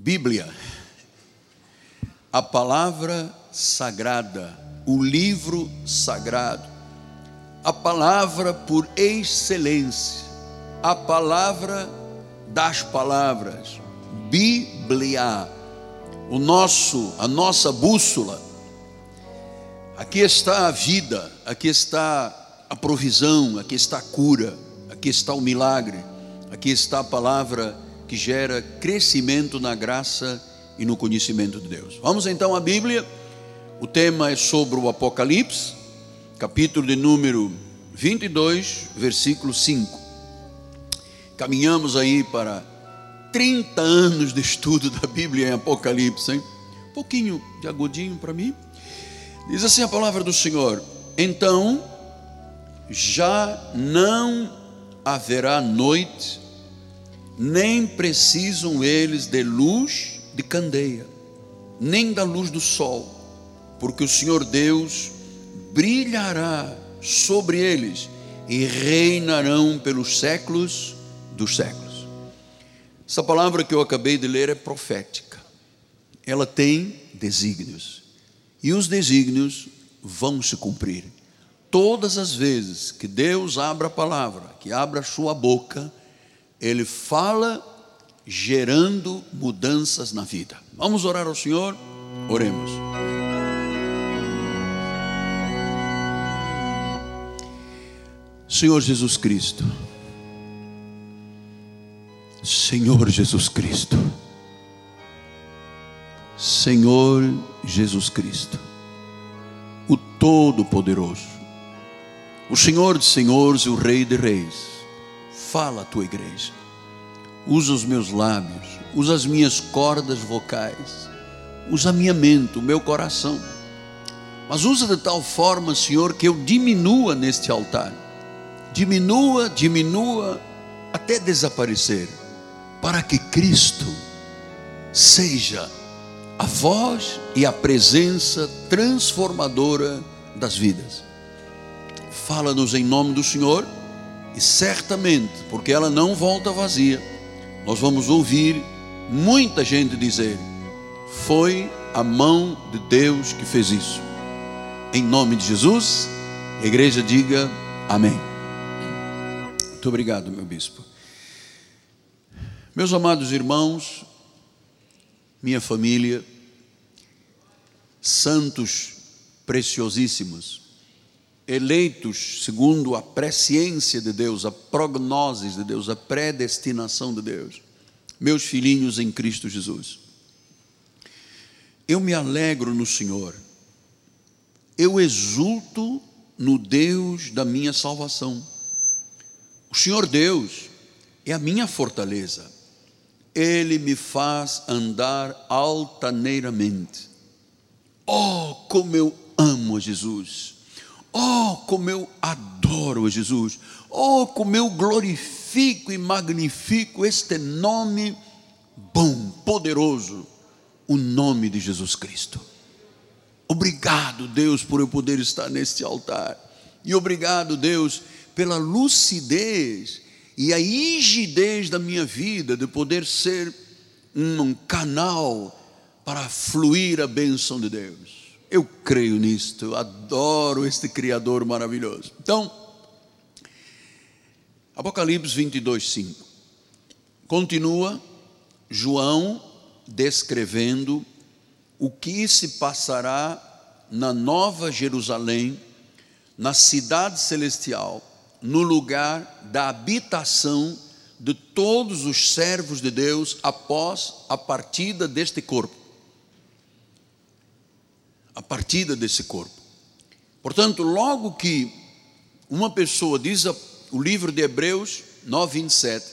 Bíblia, a palavra sagrada, o livro sagrado, a palavra por excelência, a palavra das palavras, Bíblia, o nosso, a nossa bússola. Aqui está a vida, aqui está a provisão, aqui está a cura, aqui está o milagre, aqui está a palavra que gera crescimento na graça e no conhecimento de Deus. Vamos então à Bíblia. O tema é sobre o Apocalipse, capítulo de número 22, versículo 5. Caminhamos aí para 30 anos de estudo da Bíblia em Apocalipse, hein? Um pouquinho de agudinho para mim. Diz assim a palavra do Senhor: Então já não haverá noite nem precisam eles de luz de candeia, nem da luz do sol, porque o Senhor Deus brilhará sobre eles e reinarão pelos séculos dos séculos. Essa palavra que eu acabei de ler é profética. Ela tem desígnios. E os desígnios vão se cumprir. Todas as vezes que Deus abra a palavra, que abra a sua boca, ele fala gerando mudanças na vida. Vamos orar ao Senhor? Oremos. Senhor Jesus Cristo, Senhor Jesus Cristo, Senhor Jesus Cristo, o Todo-Poderoso, o Senhor de Senhores e o Rei de Reis, Fala a tua igreja. Usa os meus lábios, usa as minhas cordas vocais, usa a minha mente, o meu coração. Mas usa de tal forma, Senhor, que eu diminua neste altar. Diminua, diminua até desaparecer, para que Cristo seja a voz e a presença transformadora das vidas. Fala-nos em nome do Senhor e certamente, porque ela não volta vazia, nós vamos ouvir muita gente dizer: foi a mão de Deus que fez isso. Em nome de Jesus, a igreja diga amém. Muito obrigado, meu bispo. Meus amados irmãos, minha família, santos preciosíssimos, eleitos segundo a presciência de Deus, a prognoses de Deus, a predestinação de Deus, meus filhinhos em Cristo Jesus. Eu me alegro no Senhor, eu exulto no Deus da minha salvação. O Senhor Deus é a minha fortaleza, Ele me faz andar altaneiramente. Oh, como eu amo Jesus! Oh, como eu adoro Jesus. Oh, como eu glorifico e magnifico este nome bom, poderoso, o nome de Jesus Cristo. Obrigado, Deus, por eu poder estar neste altar. E obrigado, Deus, pela lucidez e a rigidez da minha vida de poder ser um canal para fluir a bênção de Deus. Eu creio nisto, eu adoro este Criador maravilhoso. Então, Apocalipse 22, 5. Continua João descrevendo o que se passará na Nova Jerusalém, na cidade celestial, no lugar da habitação de todos os servos de Deus após a partida deste corpo a partida desse corpo. Portanto, logo que uma pessoa, diz o livro de Hebreus 9, 27,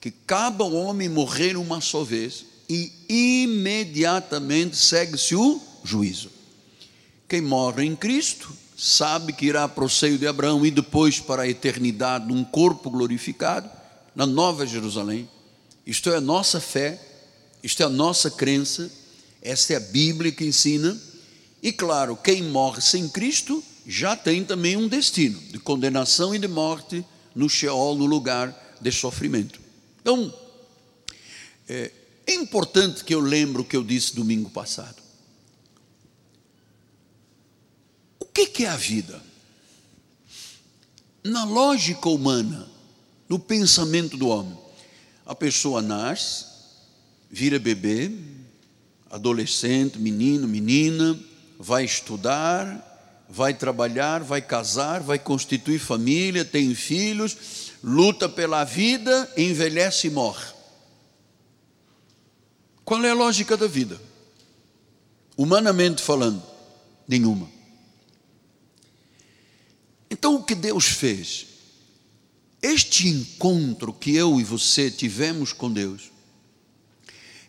que cabe ao homem morrer uma só vez e imediatamente segue-se o juízo. Quem morre em Cristo sabe que irá para o seio de Abraão e depois para a eternidade num corpo glorificado na Nova Jerusalém. Isto é a nossa fé, isto é a nossa crença, esta é a Bíblia que ensina e claro, quem morre sem Cristo já tem também um destino de condenação e de morte no Sheol, no lugar de sofrimento. Então, é, É importante que eu lembre o que eu disse domingo passado. O que é a vida? Na lógica humana, no pensamento do homem, a pessoa nasce, vira bebê, adolescente, menino, menina, vai estudar, vai trabalhar, vai casar, vai constituir família, tem filhos, luta pela vida, envelhece e morre. Qual é a lógica da vida? Humanamente falando, nenhuma. Então o que Deus fez? Este encontro que eu e você tivemos com Deus,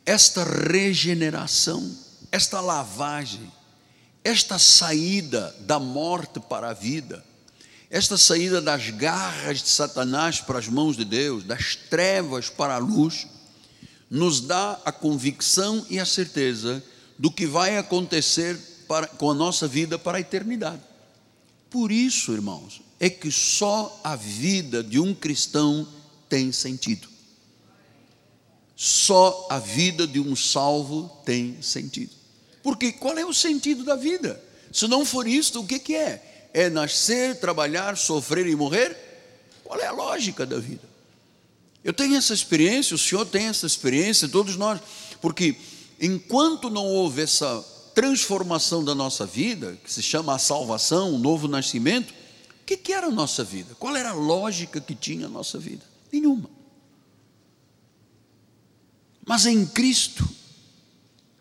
esta regeneração, esta lavagem, esta saída da morte para a vida, esta saída das garras de Satanás para as mãos de Deus, das trevas para a luz, nos dá a convicção e a certeza do que vai acontecer para, com a nossa vida para a eternidade. Por isso, irmãos, é que só a vida de um cristão tem sentido. Só a vida de um salvo tem sentido. Porque qual é o sentido da vida? Se não for isto, o que, que é? É nascer, trabalhar, sofrer e morrer? Qual é a lógica da vida? Eu tenho essa experiência, o senhor tem essa experiência, todos nós, porque enquanto não houve essa transformação da nossa vida, que se chama a salvação, o novo nascimento, o que, que era a nossa vida? Qual era a lógica que tinha a nossa vida? Nenhuma. Mas em Cristo,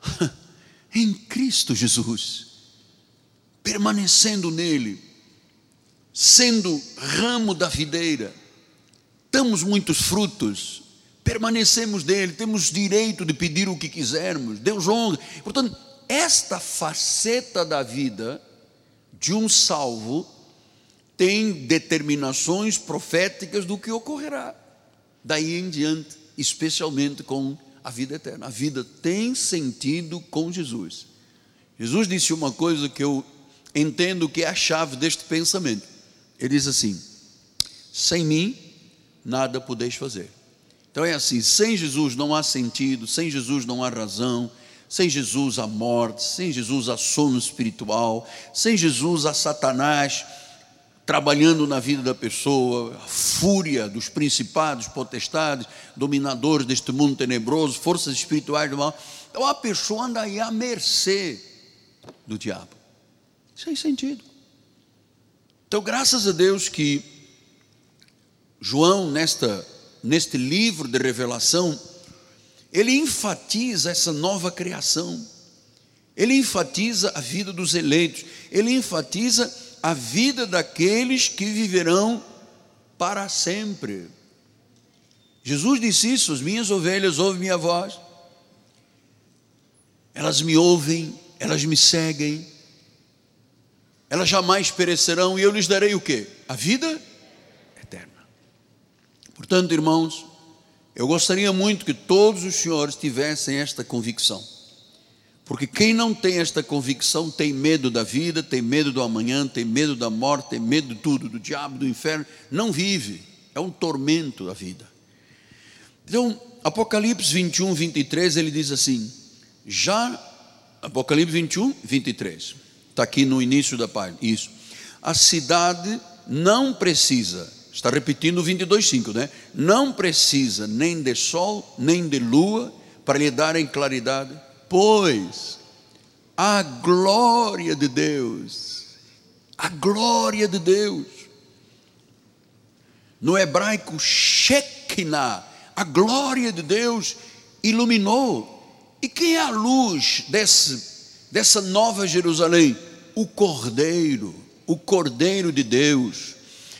em Cristo Jesus, permanecendo nele, sendo ramo da videira, damos muitos frutos, permanecemos nele, temos direito de pedir o que quisermos, Deus honra. Portanto, esta faceta da vida de um salvo tem determinações proféticas do que ocorrerá daí em diante, especialmente com a vida eterna. A vida tem sentido com Jesus. Jesus disse uma coisa que eu entendo que é a chave deste pensamento. Ele diz assim: sem mim nada podeis fazer. Então é assim: sem Jesus não há sentido, sem Jesus não há razão, sem Jesus há morte, sem Jesus há sono espiritual, sem Jesus há Satanás trabalhando na vida da pessoa, a fúria dos principados, potestades, dominadores deste mundo tenebroso, forças espirituais do mal. Então a pessoa anda aí à mercê do diabo. Sem sentido. Então, graças a Deus que João, nesta, neste livro de revelação, ele enfatiza essa nova criação, ele enfatiza a vida dos eleitos, ele enfatiza a vida daqueles que viverão para sempre. Jesus disse isso: as minhas ovelhas ouvem minha voz, elas me ouvem, elas me seguem, elas jamais perecerão e eu lhes darei o que? A vida eterna. Portanto, irmãos, eu gostaria muito que todos os senhores tivessem esta convicção. Porque quem não tem esta convicção tem medo da vida, tem medo do amanhã, tem medo da morte, tem medo de tudo, do diabo, do inferno, não vive. É um tormento a vida. Então, Apocalipse 21, 23, ele diz assim: já, Apocalipse 21, 23, está aqui no início da página, isso. A cidade não precisa, está repetindo o 22, 5, né? Não precisa nem de sol, nem de lua, para lhe darem claridade pois a glória de Deus, a glória de Deus, no hebraico Shekinah, a glória de Deus iluminou. E quem é a luz desse, dessa nova Jerusalém? O Cordeiro, o Cordeiro de Deus.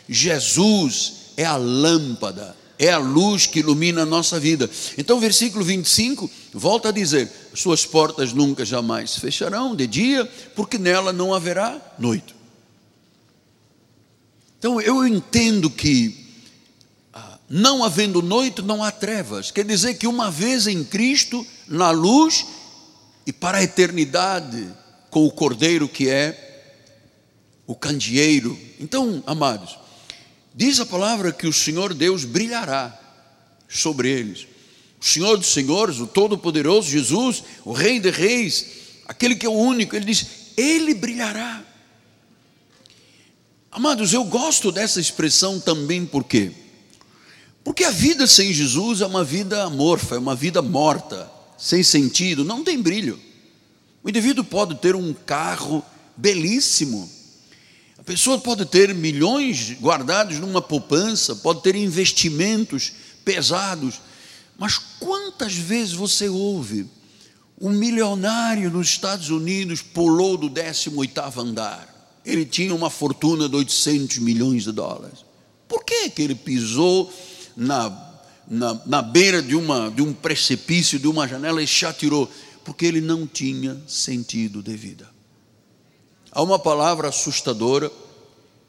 Jesus é a lâmpada é a luz que ilumina a nossa vida. Então, versículo 25 volta a dizer: Suas portas nunca jamais fecharão de dia, porque nela não haverá noite. Então, eu entendo que, ah, não havendo noite, não há trevas. Quer dizer que uma vez em Cristo, na luz e para a eternidade, com o Cordeiro que é o candeeiro. Então, amados, Diz a palavra que o Senhor Deus brilhará sobre eles. O Senhor dos Senhores, o Todo-Poderoso Jesus, o Rei de Reis, aquele que é o único, ele diz: Ele brilhará. Amados, eu gosto dessa expressão também por quê? Porque a vida sem Jesus é uma vida amorfa, é uma vida morta, sem sentido, não tem brilho. O indivíduo pode ter um carro belíssimo, a pessoa pode ter milhões guardados numa poupança, pode ter investimentos pesados, mas quantas vezes você ouve um milionário nos Estados Unidos pulou do 18º andar? Ele tinha uma fortuna de 800 milhões de dólares. Por que, que ele pisou na, na, na beira de, uma, de um precipício, de uma janela e se atirou? Porque ele não tinha sentido de vida. Há uma palavra assustadora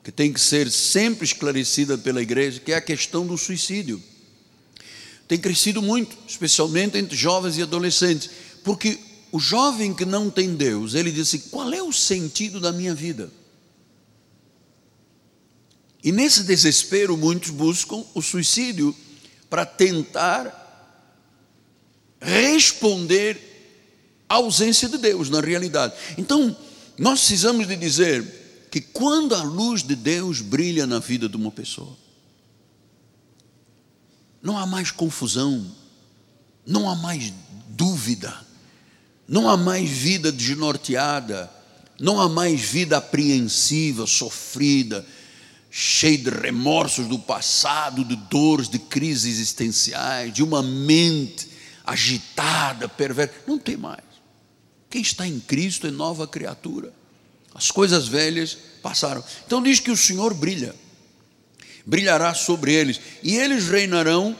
que tem que ser sempre esclarecida pela igreja, que é a questão do suicídio tem crescido muito, especialmente entre jovens e adolescentes, porque o jovem que não tem Deus, ele diz assim: qual é o sentido da minha vida? E nesse desespero, muitos buscam o suicídio para tentar responder à ausência de Deus na realidade. Então, nós precisamos de dizer que quando a luz de Deus brilha na vida de uma pessoa, não há mais confusão, não há mais dúvida, não há mais vida desnorteada, não há mais vida apreensiva, sofrida, cheia de remorsos do passado, de dores, de crises existenciais, de uma mente agitada, perversa. Não tem mais. Quem está em Cristo é nova criatura. As coisas velhas passaram. Então diz que o Senhor brilha brilhará sobre eles, e eles reinarão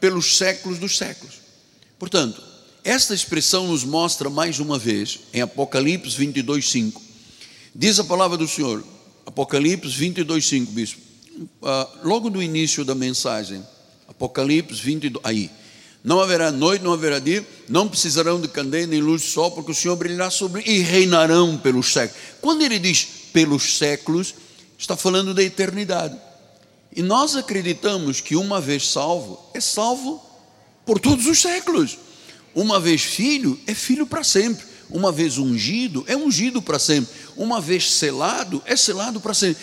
pelos séculos dos séculos. Portanto, esta expressão nos mostra mais uma vez, em Apocalipse 22, 5, diz a palavra do Senhor, Apocalipse 22, 5, bispo, uh, logo no início da mensagem, Apocalipse 22, aí, não haverá noite, não haverá dia, não precisarão de candeia nem luz de sol, porque o Senhor brilhará sobre e reinarão pelos séculos. Quando ele diz pelos séculos, está falando da eternidade. E nós acreditamos que uma vez salvo, é salvo por todos os séculos. Uma vez filho, é filho para sempre. Uma vez ungido, é ungido para sempre. Uma vez selado, é selado para sempre.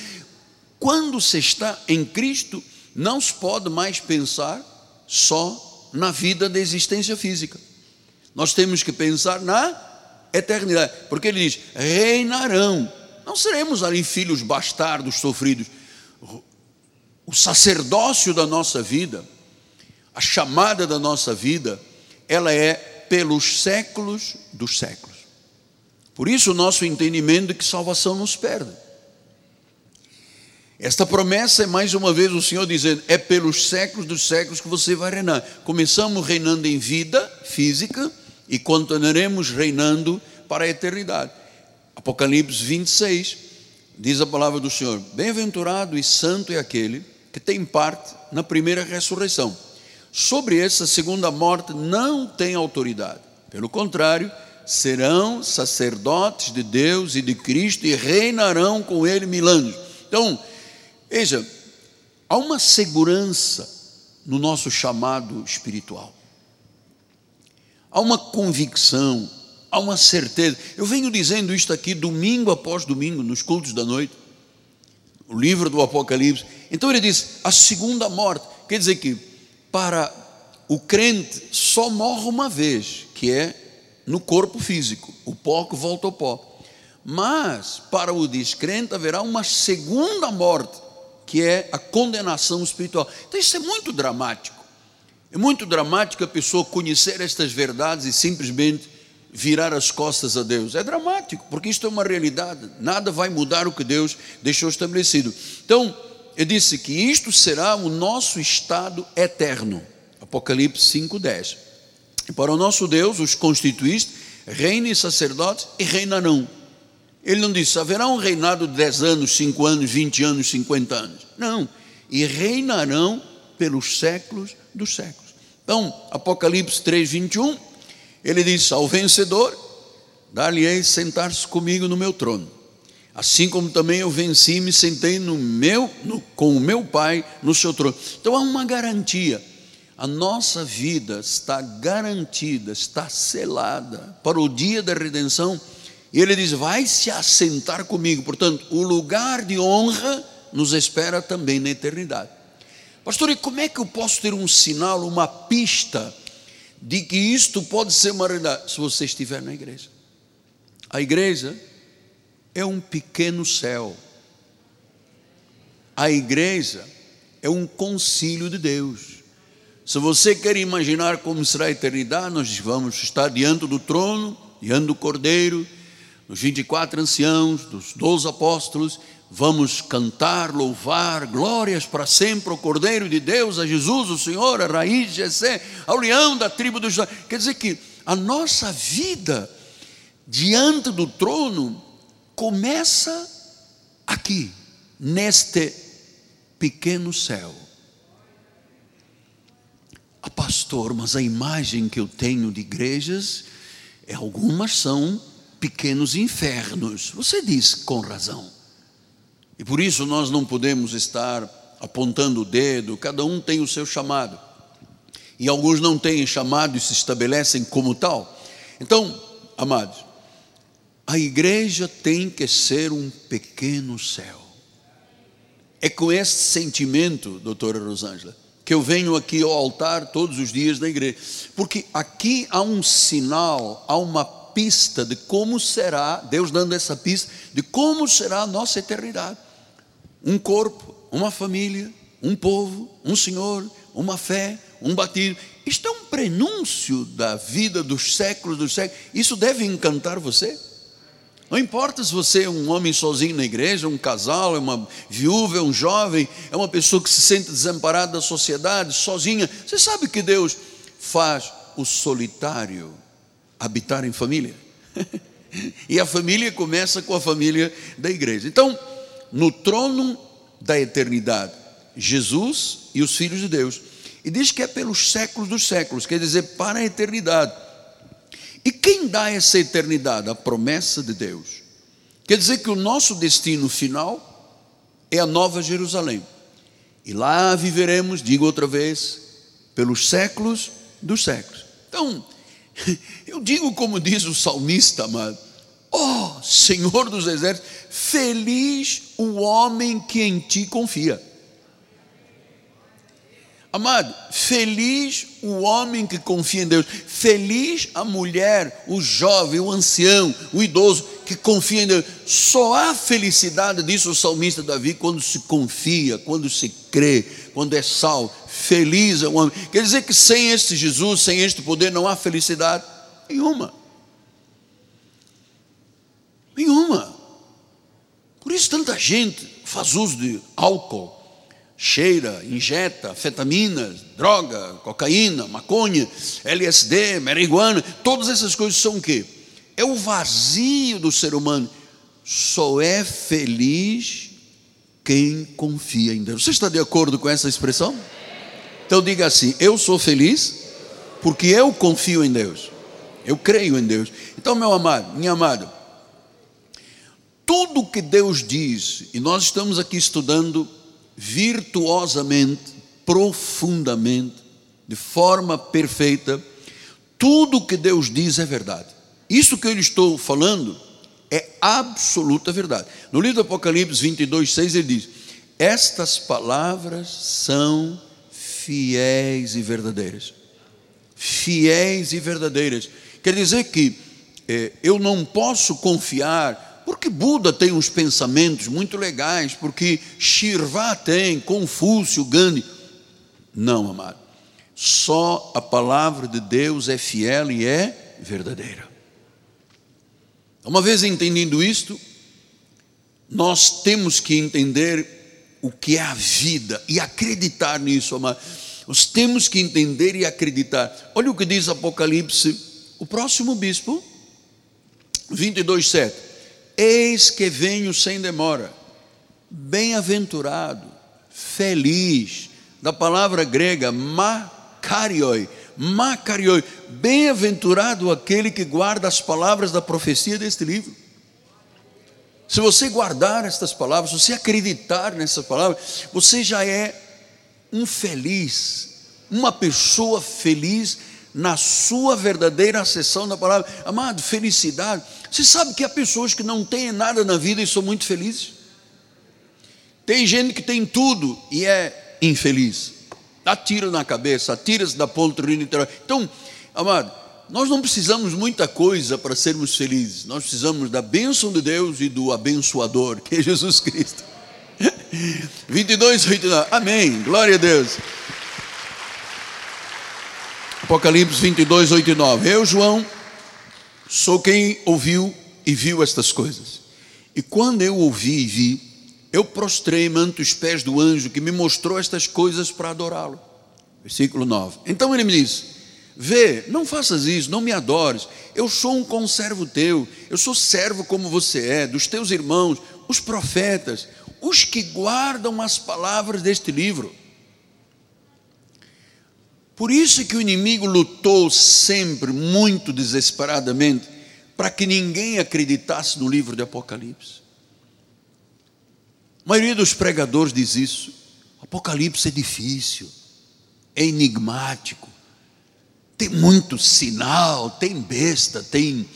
Quando se está em Cristo, não se pode mais pensar só na vida da existência física. Nós temos que pensar na eternidade, porque ele diz: reinarão. Não seremos ali filhos bastardos sofridos o sacerdócio da nossa vida, a chamada da nossa vida, ela é pelos séculos dos séculos. Por isso o nosso entendimento de que salvação nos perde. Esta promessa é mais uma vez o Senhor dizendo: é pelos séculos dos séculos que você vai reinar. Começamos reinando em vida física e continuaremos reinando para a eternidade. Apocalipse 26 diz a palavra do Senhor: Bem-aventurado e santo é aquele que tem parte na primeira ressurreição. Sobre essa segunda morte não tem autoridade. Pelo contrário, serão sacerdotes de Deus e de Cristo e reinarão com ele mil anos. Então, veja, há uma segurança no nosso chamado espiritual. Há uma convicção, há uma certeza. Eu venho dizendo isto aqui domingo após domingo, nos cultos da noite o livro do Apocalipse. Então ele diz: a segunda morte. Quer dizer que para o crente só morre uma vez, que é no corpo físico, o pó que volta ao pó. Mas para o descrente haverá uma segunda morte, que é a condenação espiritual. Então isso é muito dramático. É muito dramático a pessoa conhecer estas verdades e simplesmente virar as costas a Deus. É dramático, porque isto é uma realidade. Nada vai mudar o que Deus deixou estabelecido. Então, eu disse que isto será o nosso estado eterno. Apocalipse 5:10. E para o nosso Deus, os constituíste, reine e sacerdotes e reinarão. Ele não disse, haverá um reinado de 10 anos, 5 anos, 20 anos, 50 anos. Não. E reinarão pelos séculos dos séculos. Então, Apocalipse 3, 21 ele disse ao vencedor: Dar-lhe-ei sentar-se comigo no meu trono. Assim como também eu venci e me sentei no meu, no, com o meu Pai no seu trono. Então há uma garantia, a nossa vida está garantida, está selada para o dia da redenção. E ele diz: Vai se assentar comigo. Portanto, o lugar de honra nos espera também na eternidade. Pastor, e como é que eu posso ter um sinal, uma pista de que isto pode ser uma realidade? Se você estiver na igreja. A igreja é um pequeno céu. A igreja é um concílio de Deus. Se você quer imaginar como será a eternidade, nós vamos estar diante do trono, diante do Cordeiro, dos 24 anciãos, dos 12 apóstolos, vamos cantar, louvar, glórias para sempre ao Cordeiro de Deus, a Jesus, o Senhor, a raiz de Jessé, ao leão da tribo dos Quer dizer que a nossa vida diante do trono começa aqui, neste pequeno céu. Ah, pastor, mas a imagem que eu tenho de igrejas, é, algumas são pequenos infernos. Você diz com razão. E por isso nós não podemos estar apontando o dedo, cada um tem o seu chamado. E alguns não têm chamado e se estabelecem como tal. Então, amados, a igreja tem que ser um pequeno céu. É com esse sentimento, doutora Rosângela, que eu venho aqui ao altar todos os dias da igreja, porque aqui há um sinal, há uma pista de como será, Deus dando essa pista, de como será a nossa eternidade. Um corpo, uma família, um povo, um Senhor, uma fé, um batismo. Isto é um prenúncio da vida dos séculos dos séculos. Isso deve encantar você. Não importa se você é um homem sozinho na igreja, um casal, é uma viúva, é um jovem, é uma pessoa que se sente desamparada da sociedade, sozinha. Você sabe que Deus faz o solitário habitar em família. e a família começa com a família da igreja. Então, no trono da eternidade, Jesus e os filhos de Deus. E diz que é pelos séculos dos séculos, quer dizer, para a eternidade. E quem dá essa eternidade? A promessa de Deus. Quer dizer que o nosso destino final é a Nova Jerusalém. E lá viveremos, digo outra vez, pelos séculos dos séculos. Então, eu digo como diz o salmista, amado: oh, Senhor dos exércitos, feliz o homem que em ti confia. Amado, feliz o homem que confia em Deus, feliz a mulher, o jovem, o ancião, o idoso que confia em Deus. Só há felicidade, disse o salmista Davi, quando se confia, quando se crê, quando é salvo. Feliz é o homem. Quer dizer que sem este Jesus, sem este poder, não há felicidade nenhuma. Nenhuma. Por isso tanta gente faz uso de álcool cheira, injeta anfetaminas, droga, cocaína, maconha, LSD, marihuana, todas essas coisas são o quê? É o vazio do ser humano. Só é feliz quem confia em Deus. Você está de acordo com essa expressão? Então diga assim: Eu sou feliz porque eu confio em Deus. Eu creio em Deus. Então, meu amado, minha amada, tudo que Deus diz, e nós estamos aqui estudando virtuosamente, profundamente, de forma perfeita, tudo que Deus diz é verdade. Isso que eu estou falando é absoluta verdade. No livro do Apocalipse 22, 6, ele diz: Estas palavras são fiéis e verdadeiras. Fiéis e verdadeiras. Quer dizer que eh, eu não posso confiar porque Buda tem uns pensamentos muito legais, porque Shirvá tem, Confúcio, Gandhi. Não, amado. Só a palavra de Deus é fiel e é verdadeira. Uma vez entendendo isto, nós temos que entender o que é a vida e acreditar nisso, amado. Nós temos que entender e acreditar. Olha o que diz Apocalipse, o próximo bispo, 22, 7. Eis que venho sem demora. Bem-aventurado, feliz, da palavra grega makarioi, makarioi, bem-aventurado aquele que guarda as palavras da profecia deste livro. Se você guardar estas palavras, se você acreditar nessas palavras, você já é um feliz, uma pessoa feliz na sua verdadeira acessão da palavra. Amado, felicidade. Você sabe que há pessoas que não têm nada na vida e são muito felizes? Tem gente que tem tudo e é infeliz. Dá tiro na cabeça, atira-se da rio Então, amado, nós não precisamos muita coisa para sermos felizes. Nós precisamos da bênção de Deus e do abençoador, que é Jesus Cristo. 22, 29. Amém. Glória a Deus. Apocalipse 22, 8 e 9. Eu, João, sou quem ouviu e viu estas coisas. E quando eu ouvi e vi, eu prostrei-me ante os pés do anjo que me mostrou estas coisas para adorá-lo. Versículo 9. Então ele me disse: Vê, não faças isso, não me adores. Eu sou um conservo teu, eu sou servo como você é, dos teus irmãos, os profetas, os que guardam as palavras deste livro. Por isso que o inimigo lutou sempre muito desesperadamente para que ninguém acreditasse no livro de Apocalipse. A maioria dos pregadores diz isso. Apocalipse é difícil, é enigmático, tem muito sinal, tem besta, tem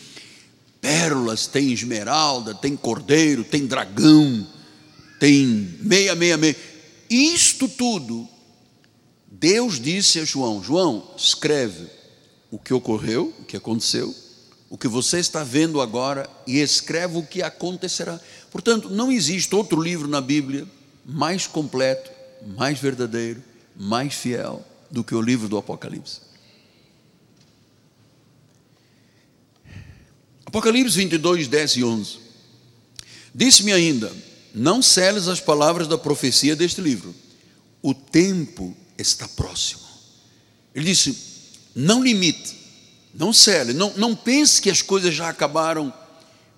pérolas, tem esmeralda, tem cordeiro, tem dragão tem meia, meia, meia. Isto tudo, Deus disse a João: João, escreve o que ocorreu, o que aconteceu, o que você está vendo agora e escreve o que acontecerá. Portanto, não existe outro livro na Bíblia mais completo, mais verdadeiro, mais fiel do que o livro do Apocalipse. Apocalipse 22, 10 e 11. Disse-me ainda: não celes as palavras da profecia deste livro. O tempo está próximo. Ele disse: não limite, não cele, não, não pense que as coisas já acabaram,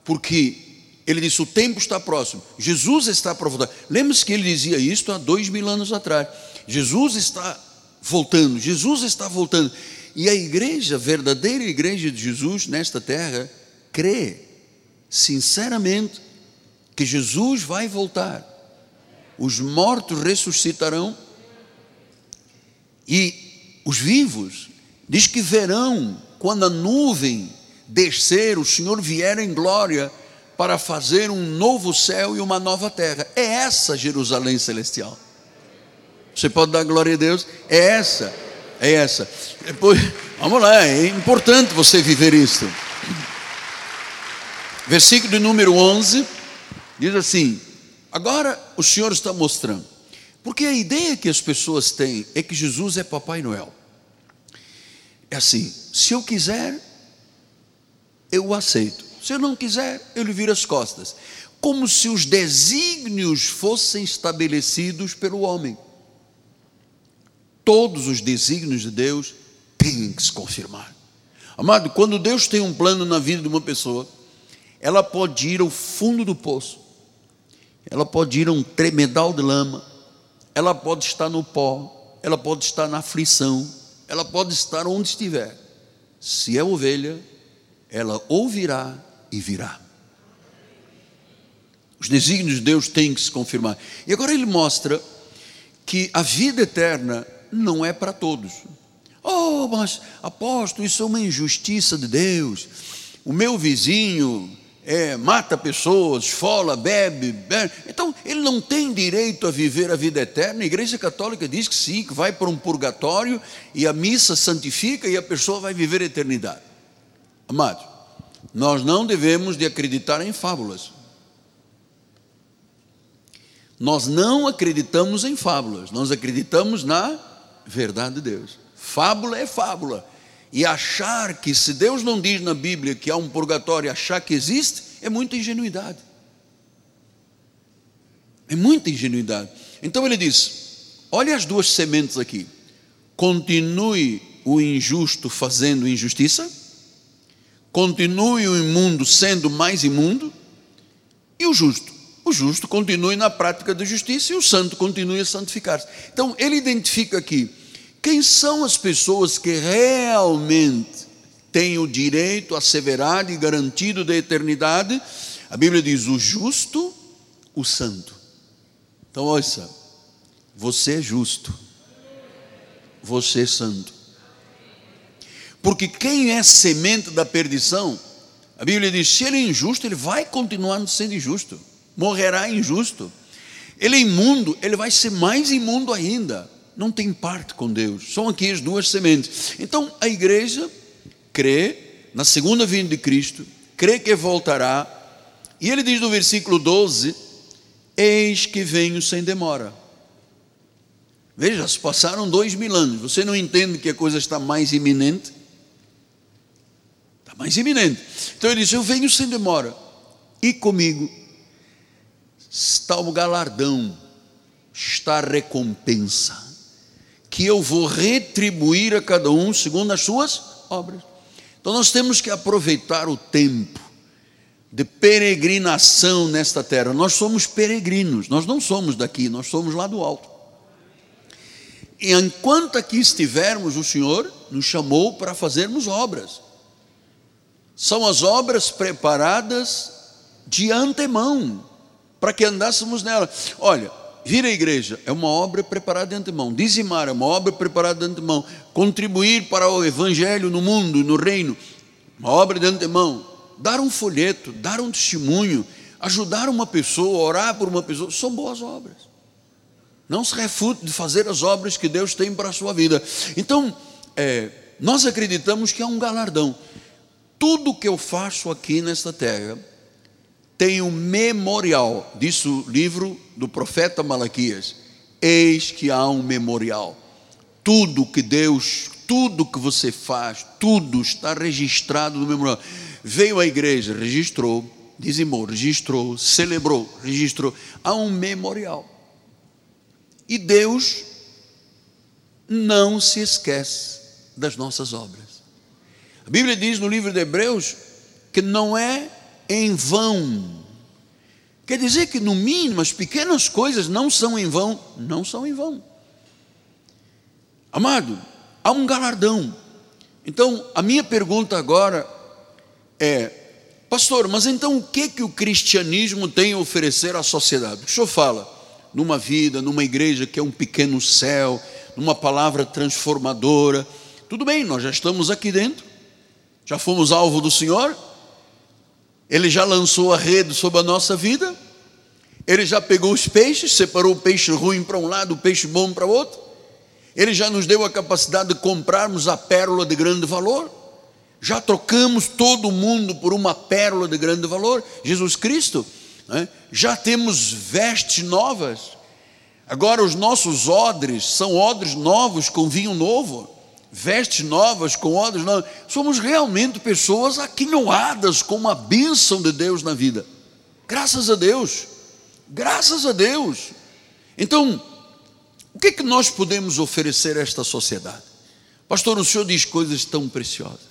porque ele disse: o tempo está próximo. Jesus está para voltar. Lembre-se que ele dizia isto há dois mil anos atrás. Jesus está voltando, Jesus está voltando. E a igreja, a verdadeira igreja de Jesus nesta terra, crê sinceramente que Jesus vai voltar, os mortos ressuscitarão e os vivos, diz que verão quando a nuvem descer, o Senhor vier em glória para fazer um novo céu e uma nova terra. É essa Jerusalém celestial. Você pode dar glória a Deus? É essa, é essa. Depois, vamos lá, é importante você viver isso. Versículo número 11 Diz assim: agora o Senhor está mostrando. Porque a ideia que as pessoas têm é que Jesus é Papai Noel. É assim: se eu quiser, eu o aceito. Se eu não quiser, eu lhe viro as costas. Como se os desígnios fossem estabelecidos pelo homem. Todos os desígnios de Deus têm que se confirmar. Amado, quando Deus tem um plano na vida de uma pessoa, ela pode ir ao fundo do poço, ela pode ir a um tremedal de lama, ela pode estar no pó, ela pode estar na aflição, ela pode estar onde estiver. Se é ovelha, ela ouvirá e virá. Os desígnios de Deus têm que se confirmar. E agora ele mostra que a vida eterna não é para todos. Oh, mas apóstolo, isso é uma injustiça de Deus. O meu vizinho é, mata pessoas, esfola, bebe, bebe. Então, ele não tem direito a viver a vida eterna. A Igreja Católica diz que sim, que vai para um purgatório e a missa santifica e a pessoa vai viver a eternidade. Amado, nós não devemos de acreditar em fábulas. Nós não acreditamos em fábulas, nós acreditamos na verdade de Deus. Fábula é fábula. E achar que se Deus não diz na Bíblia que há um purgatório, achar que existe, é muita ingenuidade. É muita ingenuidade. Então ele diz: olha as duas sementes aqui. Continue o injusto fazendo injustiça, continue o imundo sendo mais imundo, e o justo. O justo continue na prática da justiça e o santo continue a santificar-se. Então ele identifica aqui quem são as pessoas que realmente têm o direito asseverado e garantido da eternidade? A Bíblia diz: o justo, o santo. Então, ouça, você é justo. você santo. Porque quem é semente da perdição, a Bíblia diz: se ele é injusto, ele vai continuar sendo injusto, morrerá injusto. Ele é imundo, ele vai ser mais imundo ainda. Não tem parte com Deus. São aqui as duas sementes. Então a igreja crê na segunda vinda de Cristo, crê que voltará. E ele diz no versículo 12: Eis que venho sem demora. Veja, se passaram dois mil anos. Você não entende que a coisa está mais iminente? Está mais iminente. Então ele diz: Eu venho sem demora. E comigo está o galardão, está a recompensa, que eu vou retribuir a cada um segundo as suas obras. Então nós temos que aproveitar o tempo de peregrinação nesta terra. Nós somos peregrinos, nós não somos daqui, nós somos lá do alto. E enquanto aqui estivermos, o Senhor nos chamou para fazermos obras. São as obras preparadas de antemão, para que andássemos nela. Olha, vir à igreja é uma obra preparada de antemão. Dizimar é uma obra preparada de antemão. Contribuir para o evangelho no mundo, no reino, uma obra de antemão. Dar um folheto, dar um testemunho, ajudar uma pessoa, orar por uma pessoa, são boas obras. Não se refute de fazer as obras que Deus tem para a sua vida. Então, é, nós acreditamos que há um galardão. Tudo que eu faço aqui nesta terra tem um memorial, diz o livro do profeta Malaquias. Eis que há um memorial. Tudo que Deus, tudo que você faz, tudo está registrado no memorial. Veio à igreja, registrou, dizimou, registrou, celebrou, registrou. Há um memorial. E Deus não se esquece das nossas obras. A Bíblia diz no livro de Hebreus que não é em vão. Quer dizer que, no mínimo, as pequenas coisas não são em vão, não são em vão. Amado, há um galardão. Então, a minha pergunta agora é, pastor, mas então o que que o cristianismo tem a oferecer à sociedade? O senhor fala, numa vida, numa igreja que é um pequeno céu, numa palavra transformadora. Tudo bem, nós já estamos aqui dentro, já fomos alvo do Senhor, Ele já lançou a rede sobre a nossa vida, Ele já pegou os peixes, separou o peixe ruim para um lado, o peixe bom para o outro, Ele já nos deu a capacidade de comprarmos a pérola de grande valor, já trocamos todo mundo por uma pérola de grande valor, Jesus Cristo né? já temos vestes novas. Agora os nossos odres são odres novos com vinho novo, vestes novas com odres novos. Somos realmente pessoas aquinhoadas com uma bênção de Deus na vida. Graças a Deus, graças a Deus. Então, o que, é que nós podemos oferecer a esta sociedade? Pastor, o senhor diz coisas tão preciosas.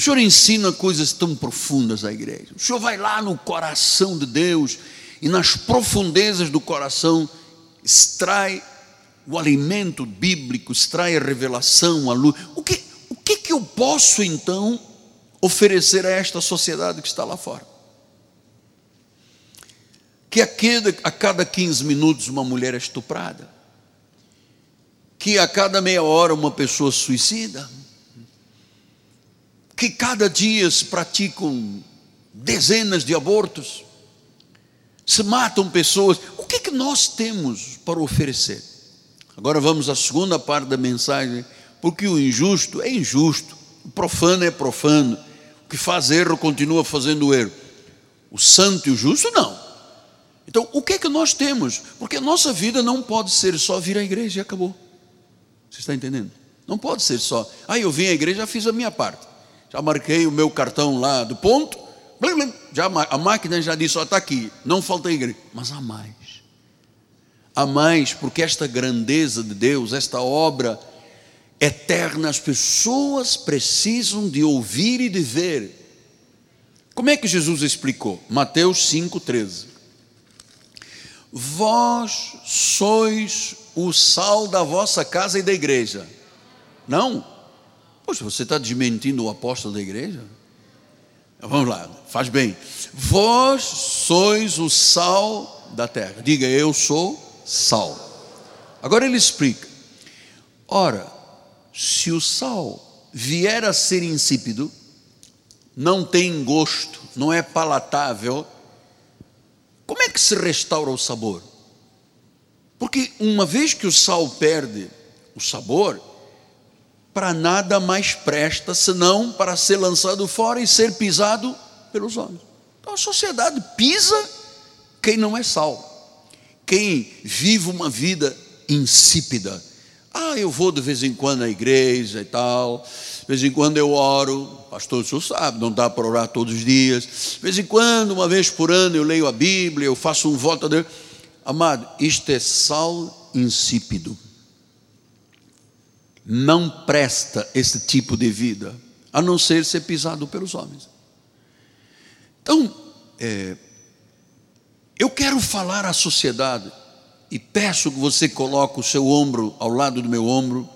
O Senhor ensina coisas tão profundas à igreja. O Senhor vai lá no coração de Deus e nas profundezas do coração extrai o alimento bíblico, extrai a revelação, a luz. O que, o que, que eu posso então oferecer a esta sociedade que está lá fora? Que a cada, a cada 15 minutos uma mulher é estuprada, que a cada meia hora uma pessoa suicida, que cada dia se praticam dezenas de abortos, se matam pessoas. O que, que nós temos para oferecer? Agora vamos à segunda parte da mensagem, porque o injusto é injusto, o profano é profano, o que faz erro continua fazendo erro. O santo e o justo não. Então, o que é que nós temos? Porque a nossa vida não pode ser só vir à igreja e acabou. Você está entendendo? Não pode ser só, ah, eu vim à igreja, já fiz a minha parte já marquei o meu cartão lá do ponto, já, a máquina já disse, está aqui, não falta igreja. Mas há mais. Há mais, porque esta grandeza de Deus, esta obra eterna, as pessoas precisam de ouvir e de ver. Como é que Jesus explicou? Mateus 5,13. Vós sois o sal da vossa casa e da igreja. Não? Poxa, você está desmentindo o apóstolo da igreja? Vamos lá, faz bem. Vós sois o sal da terra. Diga, eu sou sal. Agora ele explica. Ora, se o sal vier a ser insípido, não tem gosto, não é palatável, como é que se restaura o sabor? Porque uma vez que o sal perde o sabor, para nada mais presta senão para ser lançado fora e ser pisado pelos homens. Então a sociedade pisa quem não é sal, quem vive uma vida insípida. Ah, eu vou de vez em quando à igreja e tal, de vez em quando eu oro, pastor, o senhor sabe, não dá para orar todos os dias, de vez em quando, uma vez por ano, eu leio a Bíblia, eu faço um voto a Deus. Amado, isto é sal insípido. Não presta esse tipo de vida, a não ser ser pisado pelos homens. Então, é, eu quero falar à sociedade e peço que você coloque o seu ombro ao lado do meu ombro.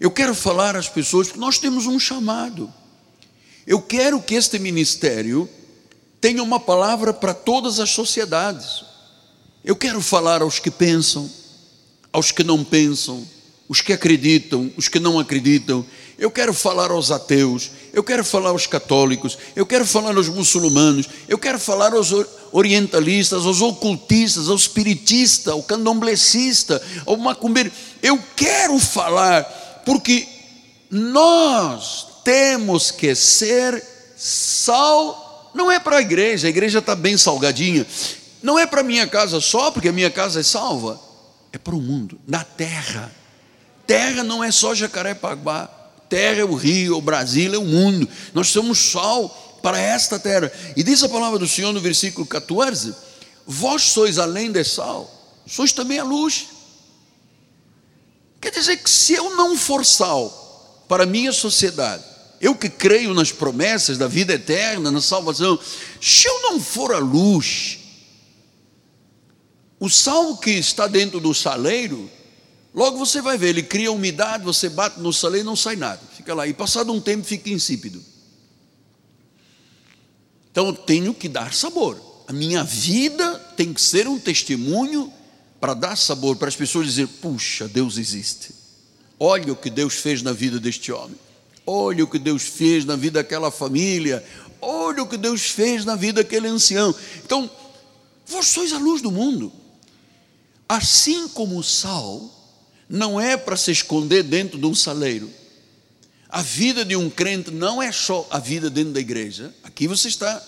Eu quero falar às pessoas que nós temos um chamado. Eu quero que este ministério tenha uma palavra para todas as sociedades. Eu quero falar aos que pensam, aos que não pensam, os que acreditam, os que não acreditam. Eu quero falar aos ateus, eu quero falar aos católicos, eu quero falar aos muçulmanos, eu quero falar aos orientalistas, aos ocultistas, aos espiritistas, ao candomblecista, ao macumbeiro. Eu quero falar, porque nós temos que ser sal, não é para a igreja, a igreja está bem salgadinha, não é para a minha casa só, porque a minha casa é salva, é para o mundo, na terra. Terra não é só Jacarepaguá, terra é o rio, o Brasil, é o mundo. Nós somos sal para esta terra. E diz a palavra do Senhor no versículo 14: Vós sois além de sal, sois também a luz. Quer dizer que se eu não for sal para a minha sociedade, eu que creio nas promessas da vida eterna, na salvação, se eu não for a luz, o sal que está dentro do saleiro, logo você vai ver, ele cria umidade, você bate no saleiro e não sai nada, fica lá, e passado um tempo fica insípido. Então eu tenho que dar sabor. A minha vida tem que ser um testemunho para dar sabor, para as pessoas dizer: puxa, Deus existe. Olha o que Deus fez na vida deste homem. Olha o que Deus fez na vida daquela família. Olha o que Deus fez na vida daquele ancião. Então, vós sois a luz do mundo. Assim como o sal não é para se esconder dentro de um saleiro. A vida de um crente não é só a vida dentro da igreja. Aqui você está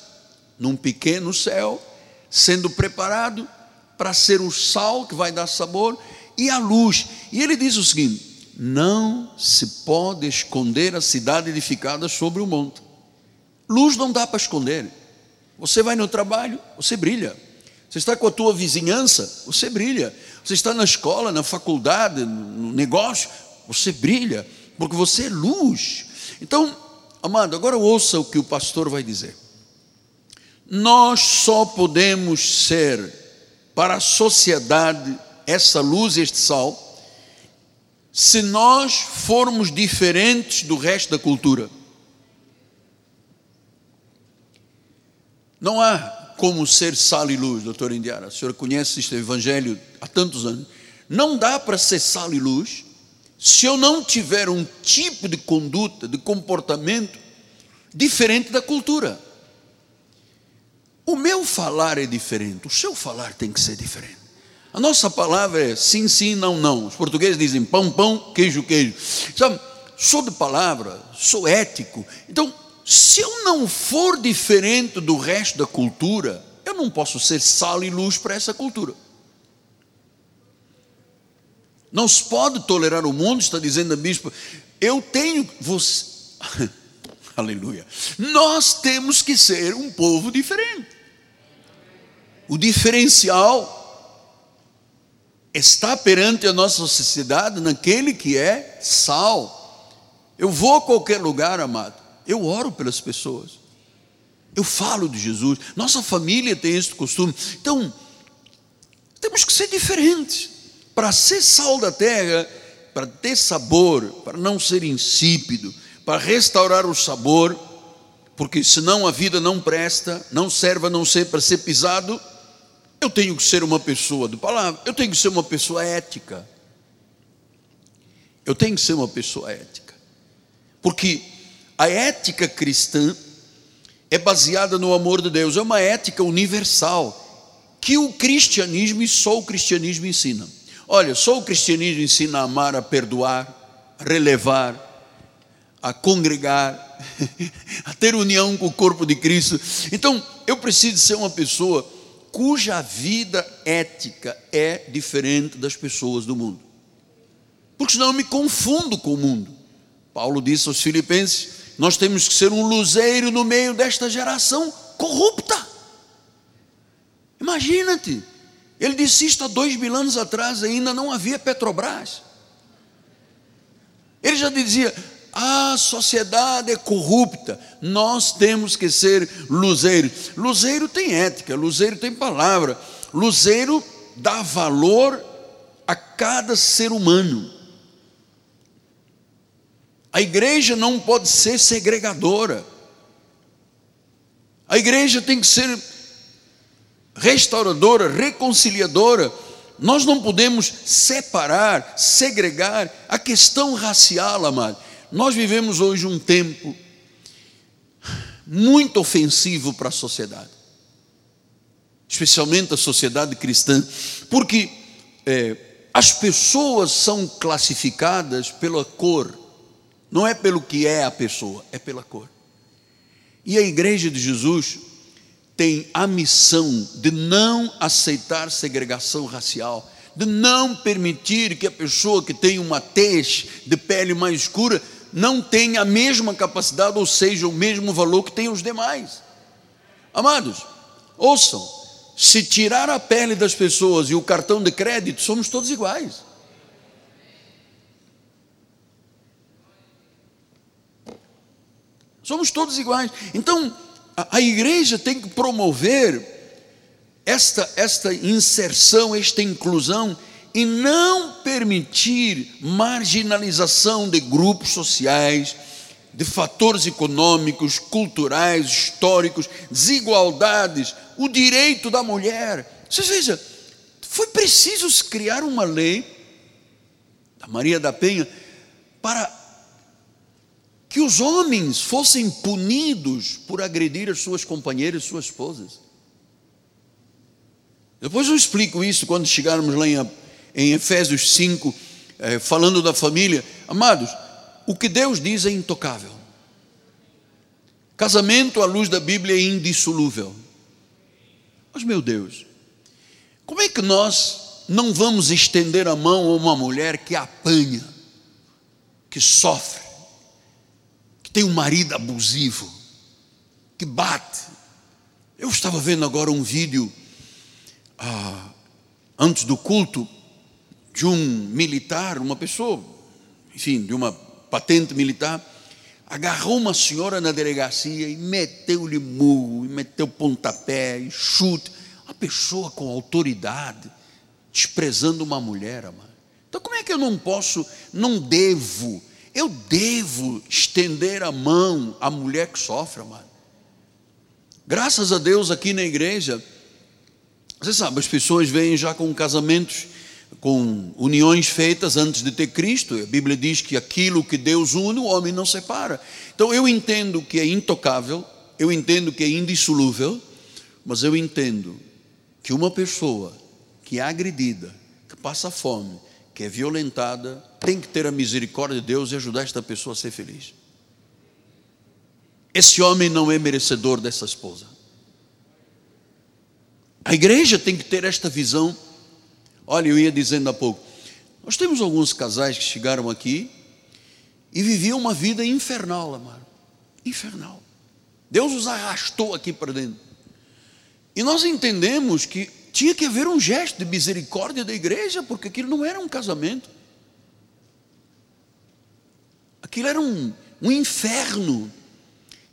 num pequeno céu, sendo preparado para ser o sal que vai dar sabor e a luz. E ele diz o seguinte: não se pode esconder a cidade edificada sobre o monte. Luz não dá para esconder. Você vai no trabalho, você brilha. Você está com a tua vizinhança, você brilha. Você está na escola, na faculdade, no negócio, você brilha porque você é luz. Então, amado, agora ouça o que o pastor vai dizer. Nós só podemos ser para a sociedade essa luz, este sal, se nós formos diferentes do resto da cultura. Não há como ser sal e luz, doutor Indiara. A senhora conhece este evangelho há tantos anos. Não dá para ser sal e luz se eu não tiver um tipo de conduta, de comportamento diferente da cultura. O meu falar é diferente, o seu falar tem que ser diferente. A nossa palavra é sim, sim, não, não. Os portugueses dizem pão, pão, queijo, queijo. Sabe, sou de palavra, sou ético. Então, se eu não for diferente do resto da cultura, eu não posso ser sal e luz para essa cultura. Não se pode tolerar o mundo, está dizendo a bispo. Eu tenho você. Aleluia. Nós temos que ser um povo diferente. O diferencial está perante a nossa sociedade naquele que é sal. Eu vou a qualquer lugar, amado. Eu oro pelas pessoas. Eu falo de Jesus. Nossa família tem esse costume. Então, temos que ser diferentes para ser sal da terra, para ter sabor, para não ser insípido, para restaurar o sabor, porque senão a vida não presta, não serve a não ser para ser pisado, eu tenho que ser uma pessoa de palavra, eu tenho que ser uma pessoa ética. Eu tenho que ser uma pessoa ética. Porque a ética cristã é baseada no amor de Deus, é uma ética universal que o cristianismo e só o cristianismo ensina. Olha, só o cristianismo ensina a amar, a perdoar, a relevar, a congregar, a ter união com o corpo de Cristo. Então, eu preciso ser uma pessoa cuja vida ética é diferente das pessoas do mundo. Porque senão eu me confundo com o mundo. Paulo disse aos Filipenses: nós temos que ser um luzeiro no meio desta geração corrupta. Imagina-te, ele disse isto há dois mil anos atrás, ainda não havia Petrobras. Ele já dizia: a sociedade é corrupta, nós temos que ser luzeiro. Luzeiro tem ética, luzeiro tem palavra, luzeiro dá valor a cada ser humano. A igreja não pode ser segregadora. A igreja tem que ser restauradora, reconciliadora. Nós não podemos separar, segregar a questão racial, amado. Nós vivemos hoje um tempo muito ofensivo para a sociedade, especialmente a sociedade cristã, porque é, as pessoas são classificadas pela cor, não é pelo que é a pessoa, é pela cor. E a igreja de Jesus tem a missão de não aceitar segregação racial, de não permitir que a pessoa que tem uma tez de pele mais escura não tenha a mesma capacidade, ou seja, o mesmo valor que tem os demais. Amados, ouçam, se tirar a pele das pessoas e o cartão de crédito, somos todos iguais. Somos todos iguais. Então, a, a igreja tem que promover esta, esta inserção, esta inclusão e não permitir marginalização de grupos sociais, de fatores econômicos, culturais, históricos, desigualdades, o direito da mulher. Você veja, foi preciso criar uma lei da Maria da Penha para que os homens fossem punidos por agredir as suas companheiras, suas esposas. Depois eu explico isso quando chegarmos lá em, em Efésios 5, eh, falando da família. Amados, o que Deus diz é intocável. Casamento à luz da Bíblia é indissolúvel. Mas, meu Deus, como é que nós não vamos estender a mão a uma mulher que apanha, que sofre, que tem um marido abusivo, que bate. Eu estava vendo agora um vídeo, ah, antes do culto, de um militar, uma pessoa, enfim, de uma patente militar, agarrou uma senhora na delegacia e meteu-lhe murro, e meteu pontapé, e chute. A pessoa com autoridade, desprezando uma mulher, amado. Então, como é que eu não posso, não devo eu devo estender a mão à mulher que sofre, amado. Graças a Deus aqui na igreja, você sabe, as pessoas vêm já com casamentos, com uniões feitas antes de ter Cristo. A Bíblia diz que aquilo que Deus une, o homem não separa. Então eu entendo que é intocável, eu entendo que é indissolúvel, mas eu entendo que uma pessoa que é agredida, que passa fome, que é violentada, tem que ter a misericórdia de Deus e ajudar esta pessoa a ser feliz. Esse homem não é merecedor dessa esposa. A igreja tem que ter esta visão. Olha, eu ia dizendo há pouco, nós temos alguns casais que chegaram aqui e viviam uma vida infernal, amado. Infernal. Deus os arrastou aqui para dentro. E nós entendemos que tinha que haver um gesto de misericórdia da igreja, porque aquilo não era um casamento. Aquilo era um, um inferno.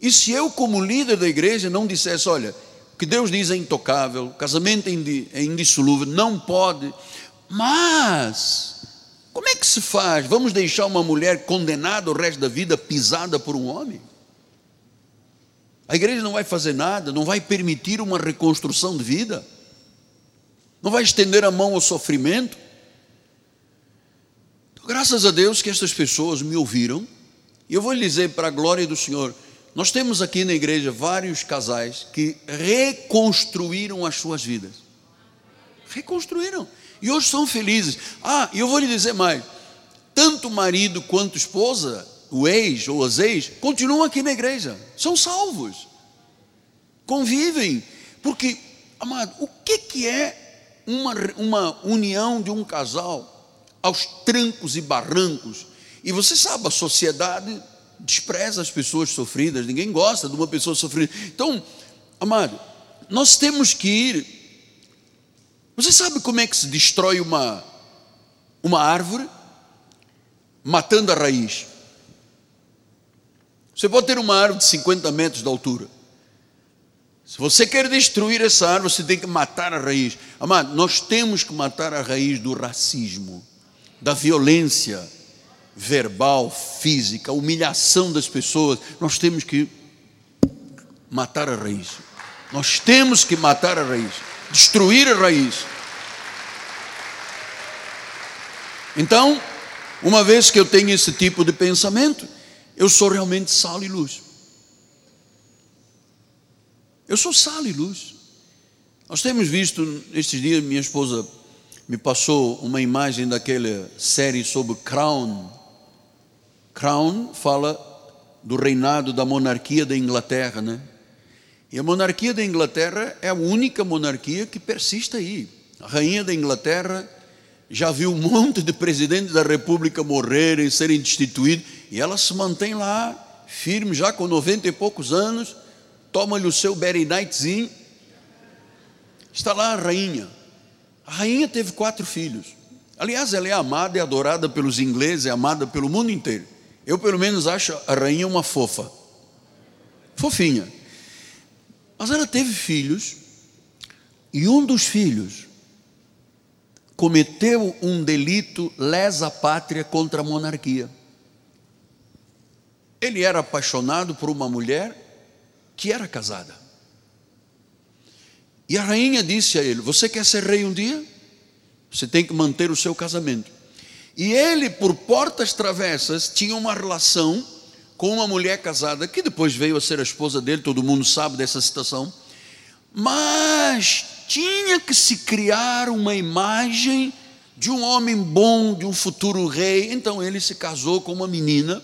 E se eu, como líder da igreja, não dissesse: olha, o que Deus diz é intocável, casamento é, é indissolúvel, não pode, mas. Como é que se faz? Vamos deixar uma mulher condenada o resto da vida, pisada por um homem? A igreja não vai fazer nada, não vai permitir uma reconstrução de vida não vai estender a mão ao sofrimento. Então, Graças a Deus que estas pessoas me ouviram, e eu vou lhe dizer, para a glória do Senhor, nós temos aqui na igreja vários casais que reconstruíram as suas vidas. Reconstruíram. E hoje são felizes. Ah, e eu vou lhe dizer mais: tanto marido quanto esposa, o ex ou as ex, continuam aqui na igreja, são salvos, convivem, porque, amado, o que, que é uma, uma união de um casal aos trancos e barrancos. E você sabe, a sociedade despreza as pessoas sofridas, ninguém gosta de uma pessoa sofrida. Então, amado, nós temos que ir. Você sabe como é que se destrói uma, uma árvore? Matando a raiz. Você pode ter uma árvore de 50 metros de altura. Se você quer destruir essa árvore, você tem que matar a raiz. Amado, nós temos que matar a raiz do racismo da violência verbal, física, humilhação das pessoas, nós temos que matar a raiz. Nós temos que matar a raiz, destruir a raiz. Então, uma vez que eu tenho esse tipo de pensamento, eu sou realmente sal e luz. Eu sou sal e luz. Nós temos visto estes dias, minha esposa me passou uma imagem daquela série sobre Crown. Crown fala do reinado da monarquia da Inglaterra, né? E a monarquia da Inglaterra é a única monarquia que persiste aí. A rainha da Inglaterra já viu um monte de presidentes da república morrerem, serem destituídos, e ela se mantém lá, firme, já com 90 e poucos anos, toma-lhe o seu Berry Nightzinho, está lá a rainha. A rainha teve quatro filhos. Aliás, ela é amada e adorada pelos ingleses, é amada pelo mundo inteiro. Eu, pelo menos, acho a rainha uma fofa. Fofinha. Mas ela teve filhos, e um dos filhos cometeu um delito lesa pátria contra a monarquia. Ele era apaixonado por uma mulher que era casada. E a rainha disse a ele: Você quer ser rei um dia? Você tem que manter o seu casamento. E ele, por portas travessas, tinha uma relação com uma mulher casada, que depois veio a ser a esposa dele, todo mundo sabe dessa situação. Mas tinha que se criar uma imagem de um homem bom, de um futuro rei. Então ele se casou com uma menina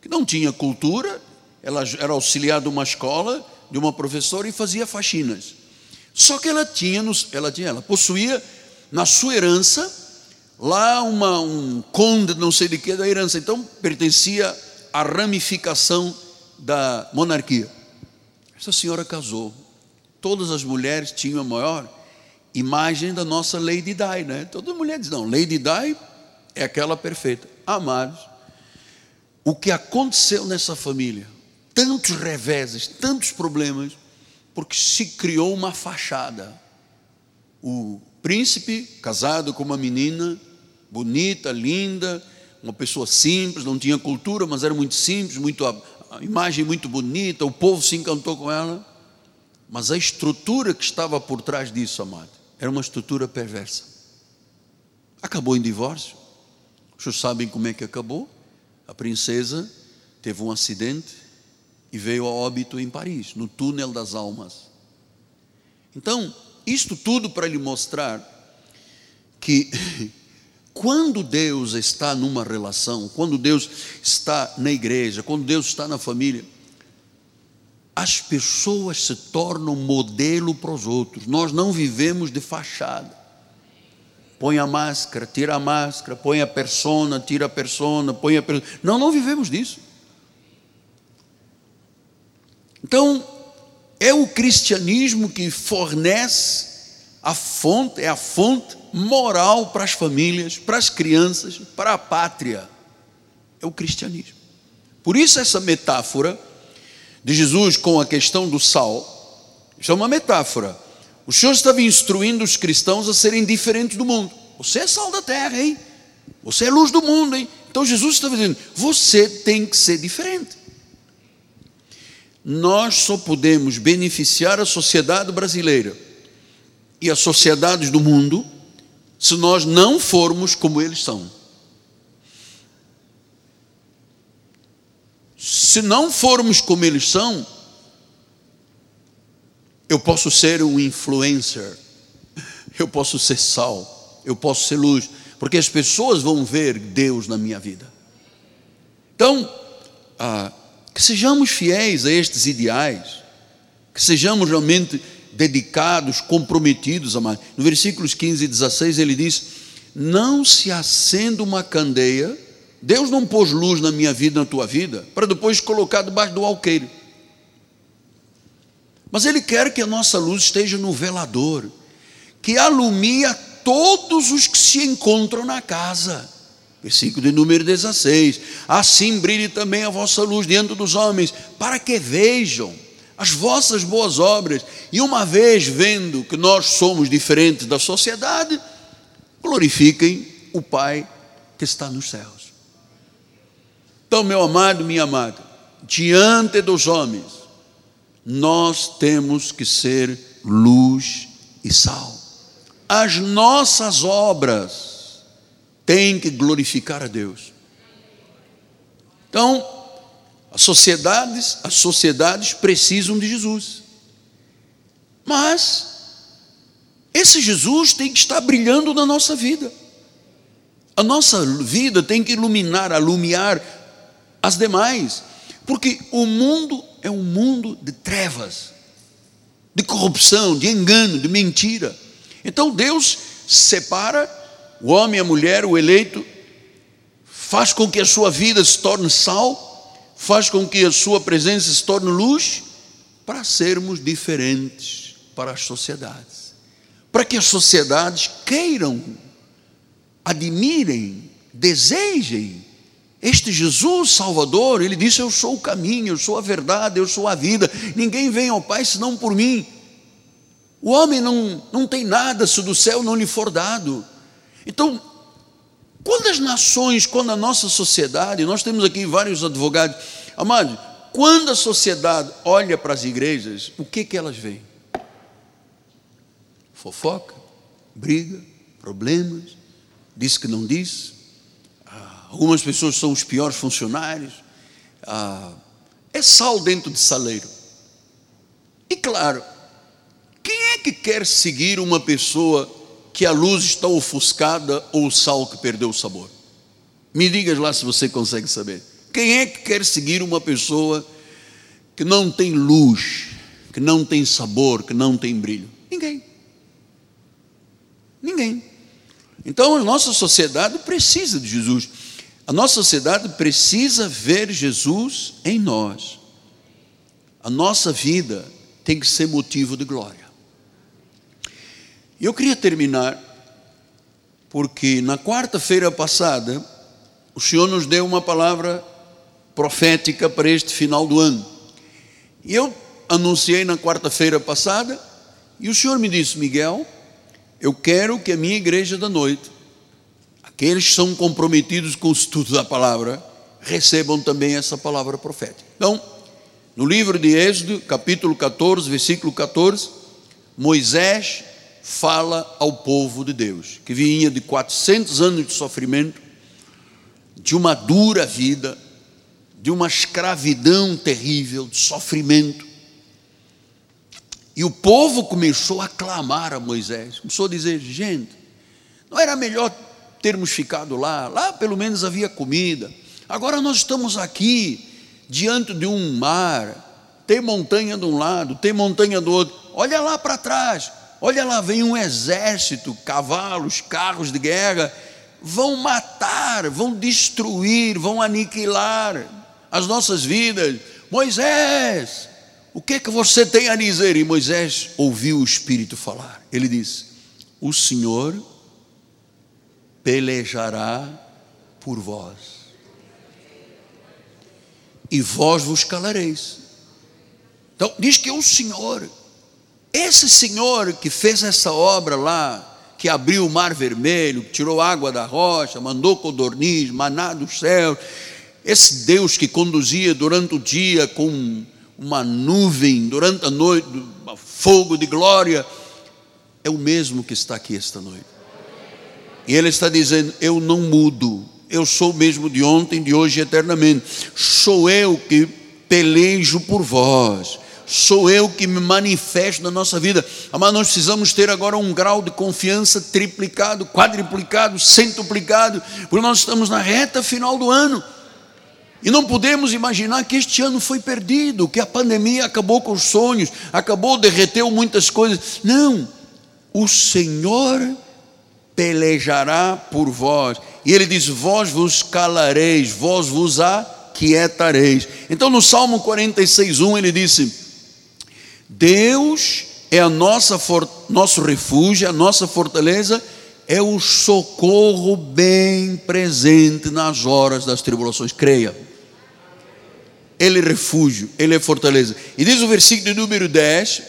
que não tinha cultura, ela era auxiliar de uma escola, de uma professora e fazia faxinas. Só que ela tinha, ela tinha, ela possuía na sua herança lá uma, um conde, não sei de que, da herança. Então pertencia à ramificação da monarquia. Essa senhora casou. Todas as mulheres tinham a maior imagem da nossa Lady Di, né? Todas as mulheres não, Lady Di é aquela perfeita. Amados, o que aconteceu nessa família, tantos reveses, tantos problemas, porque se criou uma fachada. O príncipe, casado com uma menina bonita, linda, uma pessoa simples, não tinha cultura, mas era muito simples, muito a, imagem muito bonita, o povo se encantou com ela. Mas a estrutura que estava por trás disso, amado, era uma estrutura perversa. Acabou em divórcio. Vocês sabem como é que acabou? A princesa teve um acidente, e veio a óbito em Paris, no túnel das almas. Então, isto tudo para lhe mostrar que quando Deus está numa relação, quando Deus está na igreja, quando Deus está na família, as pessoas se tornam modelo para os outros. Nós não vivemos de fachada. Põe a máscara, tira a máscara, põe a persona, tira a persona, põe a persona. Não, não vivemos disso. Então, é o cristianismo que fornece a fonte, é a fonte moral para as famílias, para as crianças, para a pátria. É o cristianismo. Por isso, essa metáfora de Jesus com a questão do sal, isso é uma metáfora. O Senhor estava instruindo os cristãos a serem diferentes do mundo. Você é sal da terra, hein? Você é luz do mundo, hein? Então Jesus estava dizendo: você tem que ser diferente nós só podemos beneficiar a sociedade brasileira e as sociedades do mundo se nós não formos como eles são. Se não formos como eles são, eu posso ser um influencer, eu posso ser sal, eu posso ser luz, porque as pessoas vão ver Deus na minha vida. Então, ah, que sejamos fiéis a estes ideais, que sejamos realmente dedicados, comprometidos, amados. No versículos 15 e 16 ele diz: Não se acenda uma candeia, Deus não pôs luz na minha vida, na tua vida, para depois colocar debaixo do alqueire. Mas Ele quer que a nossa luz esteja no velador, que alumie a todos os que se encontram na casa. Versículo de número 16: Assim brilhe também a vossa luz diante dos homens, para que vejam as vossas boas obras, e uma vez vendo que nós somos diferentes da sociedade, glorifiquem o Pai que está nos céus. Então, meu amado, minha amada, diante dos homens, nós temos que ser luz e sal. As nossas obras têm que glorificar a Deus. Então, as sociedades, as sociedades precisam de Jesus. Mas esse Jesus tem que estar brilhando na nossa vida. A nossa vida tem que iluminar, alumiar as demais, porque o mundo é um mundo de trevas, de corrupção, de engano, de mentira. Então Deus separa o homem a mulher, o eleito, faz com que a sua vida se torne sal, faz com que a sua presença se torne luz, para sermos diferentes para as sociedades. Para que as sociedades queiram, admirem, desejem este Jesus Salvador, ele disse: Eu sou o caminho, eu sou a verdade, eu sou a vida, ninguém vem ao Pai senão por mim. O homem não, não tem nada se do céu não lhe for dado. Então, quando as nações, quando a nossa sociedade, nós temos aqui vários advogados, amados, quando a sociedade olha para as igrejas, o que, que elas veem? Fofoca, briga, problemas, diz que não diz. Ah, algumas pessoas são os piores funcionários. Ah, é sal dentro de saleiro. E claro, quem é que quer seguir uma pessoa que a luz está ofuscada ou o sal que perdeu o sabor? Me diga lá se você consegue saber. Quem é que quer seguir uma pessoa que não tem luz, que não tem sabor, que não tem brilho? Ninguém. Ninguém. Então a nossa sociedade precisa de Jesus. A nossa sociedade precisa ver Jesus em nós. A nossa vida tem que ser motivo de glória. Eu queria terminar, porque na quarta-feira passada, o Senhor nos deu uma palavra profética para este final do ano. E eu anunciei na quarta-feira passada, e o Senhor me disse: Miguel, eu quero que a minha igreja da noite, aqueles que são comprometidos com o estudo da palavra, recebam também essa palavra profética. Então, no livro de Êxodo, capítulo 14, versículo 14, Moisés fala ao povo de Deus, que vinha de 400 anos de sofrimento, de uma dura vida, de uma escravidão terrível, de sofrimento. E o povo começou a clamar a Moisés, começou a dizer: gente, não era melhor termos ficado lá? Lá pelo menos havia comida. Agora nós estamos aqui, diante de um mar, tem montanha de um lado, tem montanha do outro. Olha lá para trás, Olha lá, vem um exército, cavalos, carros de guerra, vão matar, vão destruir, vão aniquilar as nossas vidas. Moisés, o que é que você tem a dizer? E Moisés ouviu o Espírito falar. Ele disse: O Senhor pelejará por vós, e vós vos calareis. Então, diz que é o Senhor esse Senhor que fez essa obra lá, que abriu o mar vermelho, que tirou água da rocha, mandou codorniz, maná do céu, esse Deus que conduzia durante o dia com uma nuvem, durante a noite, fogo de glória, é o mesmo que está aqui esta noite. E Ele está dizendo: Eu não mudo, eu sou o mesmo de ontem, de hoje e eternamente. Sou eu que pelejo por vós. Sou eu que me manifesto na nossa vida. Mas nós precisamos ter agora um grau de confiança triplicado, quadriplicado, centuplicado, porque nós estamos na reta final do ano. E não podemos imaginar que este ano foi perdido, que a pandemia acabou com os sonhos, acabou, derreteu muitas coisas. Não, o Senhor pelejará por vós. E ele diz: Vós vos calareis, vós vos aquietareis. Então no Salmo 46, 1 ele disse: Deus é a nossa nosso refúgio, a nossa fortaleza, é o socorro bem presente nas horas das tribulações. Creia. Ele é refúgio, ele é fortaleza. E diz o versículo número 10,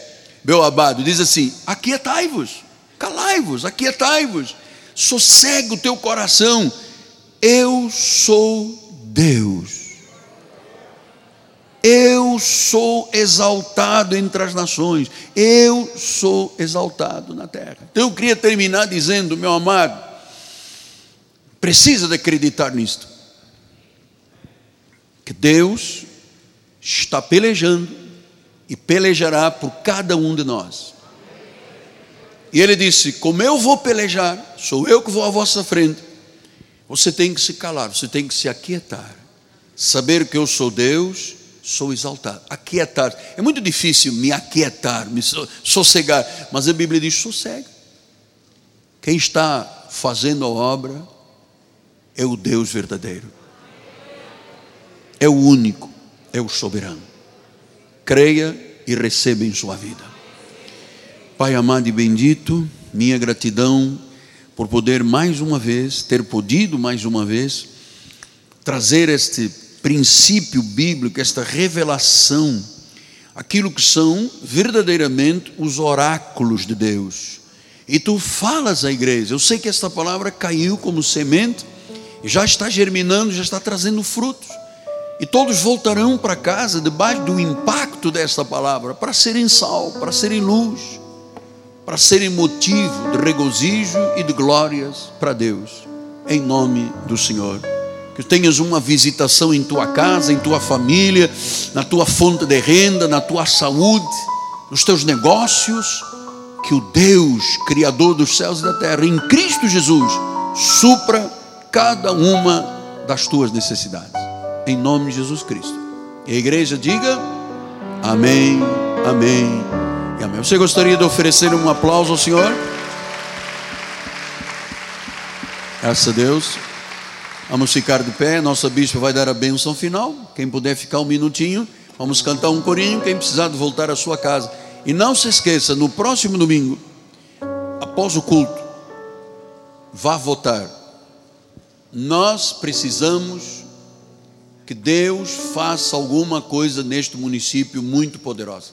meu abado, diz assim: Aquietai-vos, calai-vos, aquietai-vos, sossegue o teu coração, eu sou Deus. Eu sou exaltado entre as nações, eu sou exaltado na terra. Então eu queria terminar dizendo, meu amado, precisa de acreditar nisto, que Deus está pelejando e pelejará por cada um de nós. E ele disse: Como eu vou pelejar, sou eu que vou à vossa frente. Você tem que se calar, você tem que se aquietar, saber que eu sou Deus, sou exaltado. Aquietar. É muito difícil me aquietar, me sossegar, mas a Bíblia diz: sossega. Quem está fazendo a obra é o Deus verdadeiro, é o único é o soberano. Creia e receba em sua vida. Pai amado e bendito, minha gratidão por poder mais uma vez, ter podido mais uma vez, trazer este princípio bíblico, esta revelação, aquilo que são verdadeiramente os oráculos de Deus. E tu falas à igreja, eu sei que esta palavra caiu como semente, já está germinando, já está trazendo frutos. E todos voltarão para casa debaixo do impacto desta palavra, para serem sal, para serem luz, para serem motivo de regozijo e de glórias para Deus, em nome do Senhor. Que tenhas uma visitação em tua casa, em tua família, na tua fonte de renda, na tua saúde, nos teus negócios. Que o Deus, Criador dos céus e da terra, em Cristo Jesus, supra cada uma das tuas necessidades em nome de Jesus Cristo. E a igreja diga amém, amém e amém. Você gostaria de oferecer um aplauso ao Senhor? Graças a Deus. Vamos ficar de pé. Nossa bispa vai dar a bênção final. Quem puder ficar um minutinho, vamos cantar um corinho. Quem precisar de voltar à sua casa. E não se esqueça, no próximo domingo, após o culto, vá votar. Nós precisamos que Deus faça alguma coisa neste município muito poderosa.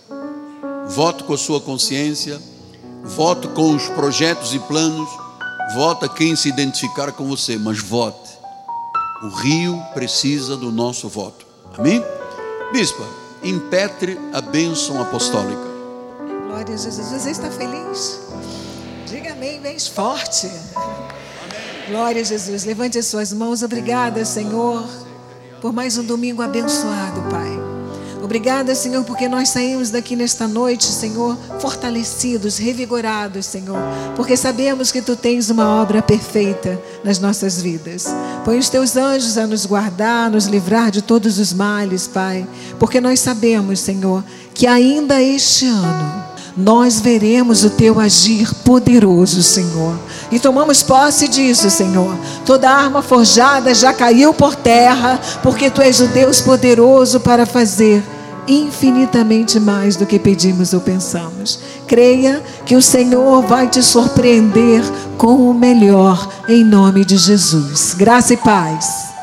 Vote com a sua consciência, vote com os projetos e planos, vote quem se identificar com você, mas vote. O Rio precisa do nosso voto. Amém? Bispa, impetre a bênção apostólica. Glória a Jesus. Você está feliz? Diga amém, bem forte. Amém. Glória a Jesus. Levante as suas mãos. Obrigada, Senhor por mais um domingo abençoado, Pai. Obrigada, Senhor, porque nós saímos daqui nesta noite, Senhor, fortalecidos, revigorados, Senhor, porque sabemos que Tu tens uma obra perfeita nas nossas vidas. Põe os Teus anjos a nos guardar, a nos livrar de todos os males, Pai, porque nós sabemos, Senhor, que ainda este ano nós veremos o teu agir poderoso, Senhor. E tomamos posse disso, Senhor. Toda arma forjada já caiu por terra, porque tu és o Deus poderoso para fazer infinitamente mais do que pedimos ou pensamos. Creia que o Senhor vai te surpreender com o melhor, em nome de Jesus. Graça e paz.